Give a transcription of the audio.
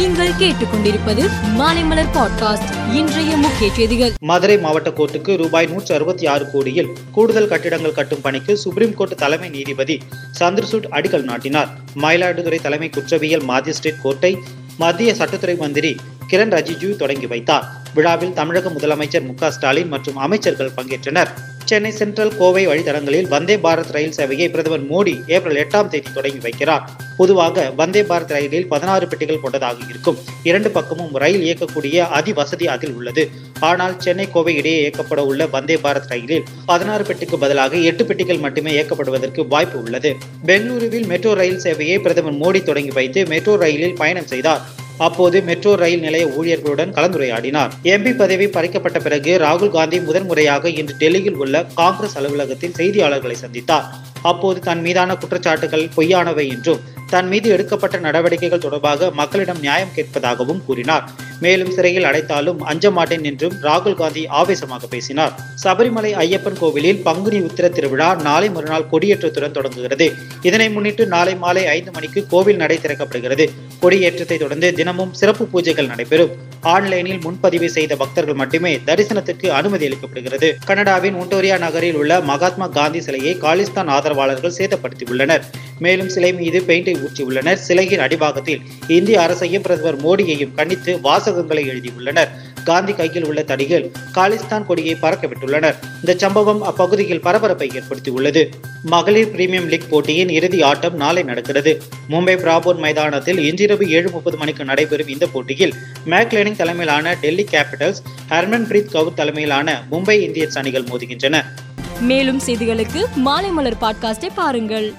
நீங்கள் கேட்டுக்கொண்டிருப்பது மாலைமலர் பாட்காஸ்ட் இன்றைய முக்கிய செய்திகள். மதுரை மாவட்ட கோர்ட்டுக்கு ரூபாய் நூற்று அறுபத்தி ஆறு கோடியில் கூடுதல் கட்டிடங்கள் கட்டும் பணிக்கு சுப்ரீம் கோர்ட் தலைமை நீதிபதி சந்திரசூட் அடிக்கல் நாட்டினார். மயிலாடுதுறை தலைமை குற்றவியல் மாஜிஸ்ட்ரேட் கோர்ட்டை மத்திய சட்டத்துறை மந்திரி கிரண் ரிஜிஜு தொடங்கி வைத்தார். விழாவில் தமிழக முதலமைச்சர் மு ஸ்டாலின் மற்றும் அமைச்சர்கள் பங்கேற்றனர். சென்னை சென்ட்ரல் கோவை வழித்தடங்களில் வந்தே பாரத் ரயில் சேவையை பிரதமர் மோடி ஏப்ரல் எட்டாம் தேதி தொடங்கி வைக்கிறார். பொதுவாக வந்தே பாரத் ரயிலில் பதினாறு பெட்டிகள் கொண்டதாக இருக்கும். இரண்டு பக்கமும் ரயில் இயக்கக்கூடிய அதிவசதி அதில் உள்ளது. ஆனால் சென்னை கோவை இடையே இயக்கப்பட உள்ள வந்தே பாரத் ரயிலில் பதினாறு பெட்டிக்கு பதிலாக எட்டு பெட்டிகள் மட்டுமே இயக்கப்படுவதற்கு வாய்ப்பு உள்ளது. பெங்களூருவில் மெட்ரோ ரயில் சேவையை பிரதமர் மோடி தொடங்கி வைத்து மெட்ரோ ரயிலில் பயணம் செய்தார். அப்போது மெட்ரோ ரயில் நிலைய ஊழியர்களுடன் கலந்துரையாடினார். எம்பி பதவி பறிக்கப்பட்ட பிறகு ராகுல் காந்தி முதன்முறையாக இன்று டெல்லியில் உள்ள காங்கிரஸ் அலுவலகத்தில் செய்தியாளர்களை சந்தித்தார். அப்போது தன் மீதான குற்றச்சாட்டுகள் பொய்யானவை என்றும் தன் மீது எடுக்கப்பட்ட நடவடிக்கைகள் தொடர்பாக மக்களிடம் நியாயம் கேட்பதாகவும் கூறினார். மேலும் சிறையில் அடைத்தாலும் அஞ்ச மாட்டேன் என்றும் ராகுல் காந்தி ஆவேசமாக பேசினார். சபரிமலை ஐயப்பன் கோவிலில் பங்குனி உத்திர திருவிழா நாளை மறுநாள் கொடியேற்றத்துடன் தொடங்குகிறது. இதனை முன்னிட்டு நாளை மாலை ஐந்து மணிக்கு கோவில் நடை திறக்கப்படுகிறது. கொடியேற்றத்தை தொடர்ந்து தினமும் சிறப்பு பூஜைகள் நடைபெறும். ஆன்லைனில் முன்பதிவு செய்த பக்தர்கள் மட்டுமே தரிசனத்திற்கு அனுமதி அளிக்கப்படுகிறது. கனடாவின் ஒன்டோரியா நகரில் உள்ள மகாத்மா காந்தி சிலையை காலிஸ்தான் ஆதரவாளர்கள் சேதப்படுத்தியுள்ளனர். மேலும் சிலை மீது பெயிண்டை ஊற்றியுள்ளனர். சிலையின் அடிபாகத்தில் இந்திய அரசையும் பிரதமர் மோடியையும் கண்டித்து வாசகங்களை எழுதியுள்ளனர். காந்தி கையில் உள்ள தடிகள் காலிஸ்தான் கொடியை பறக்க விட்டுள்ளனர் இந்த சம்பவம் அப்பகுதியில் பரபரப்பை ஏற்படுத்தியுள்ளது. மகளிர் பிரீமியம் லீக் போட்டியின் இறுதி ஆட்டம் நாளை நடக்கிறது. மும்பை பிராபோன் மைதானத்தில் இன்றிரவு ஏழு முப்பது மணிக்கு நடைபெறும் இந்த போட்டியில் மேக்லேனிங் தலைமையிலான டெல்லி கேபிட்டல்ஸ் ஹர்மன் பிரீத் கவுர் தலைமையிலான மும்பை இந்தியன்ஸ் அணிகள் மோதுகின்றன. மேலும் செய்திகளுக்கு மாலைமலர் பாட்காஸ்டை பாருங்கள்.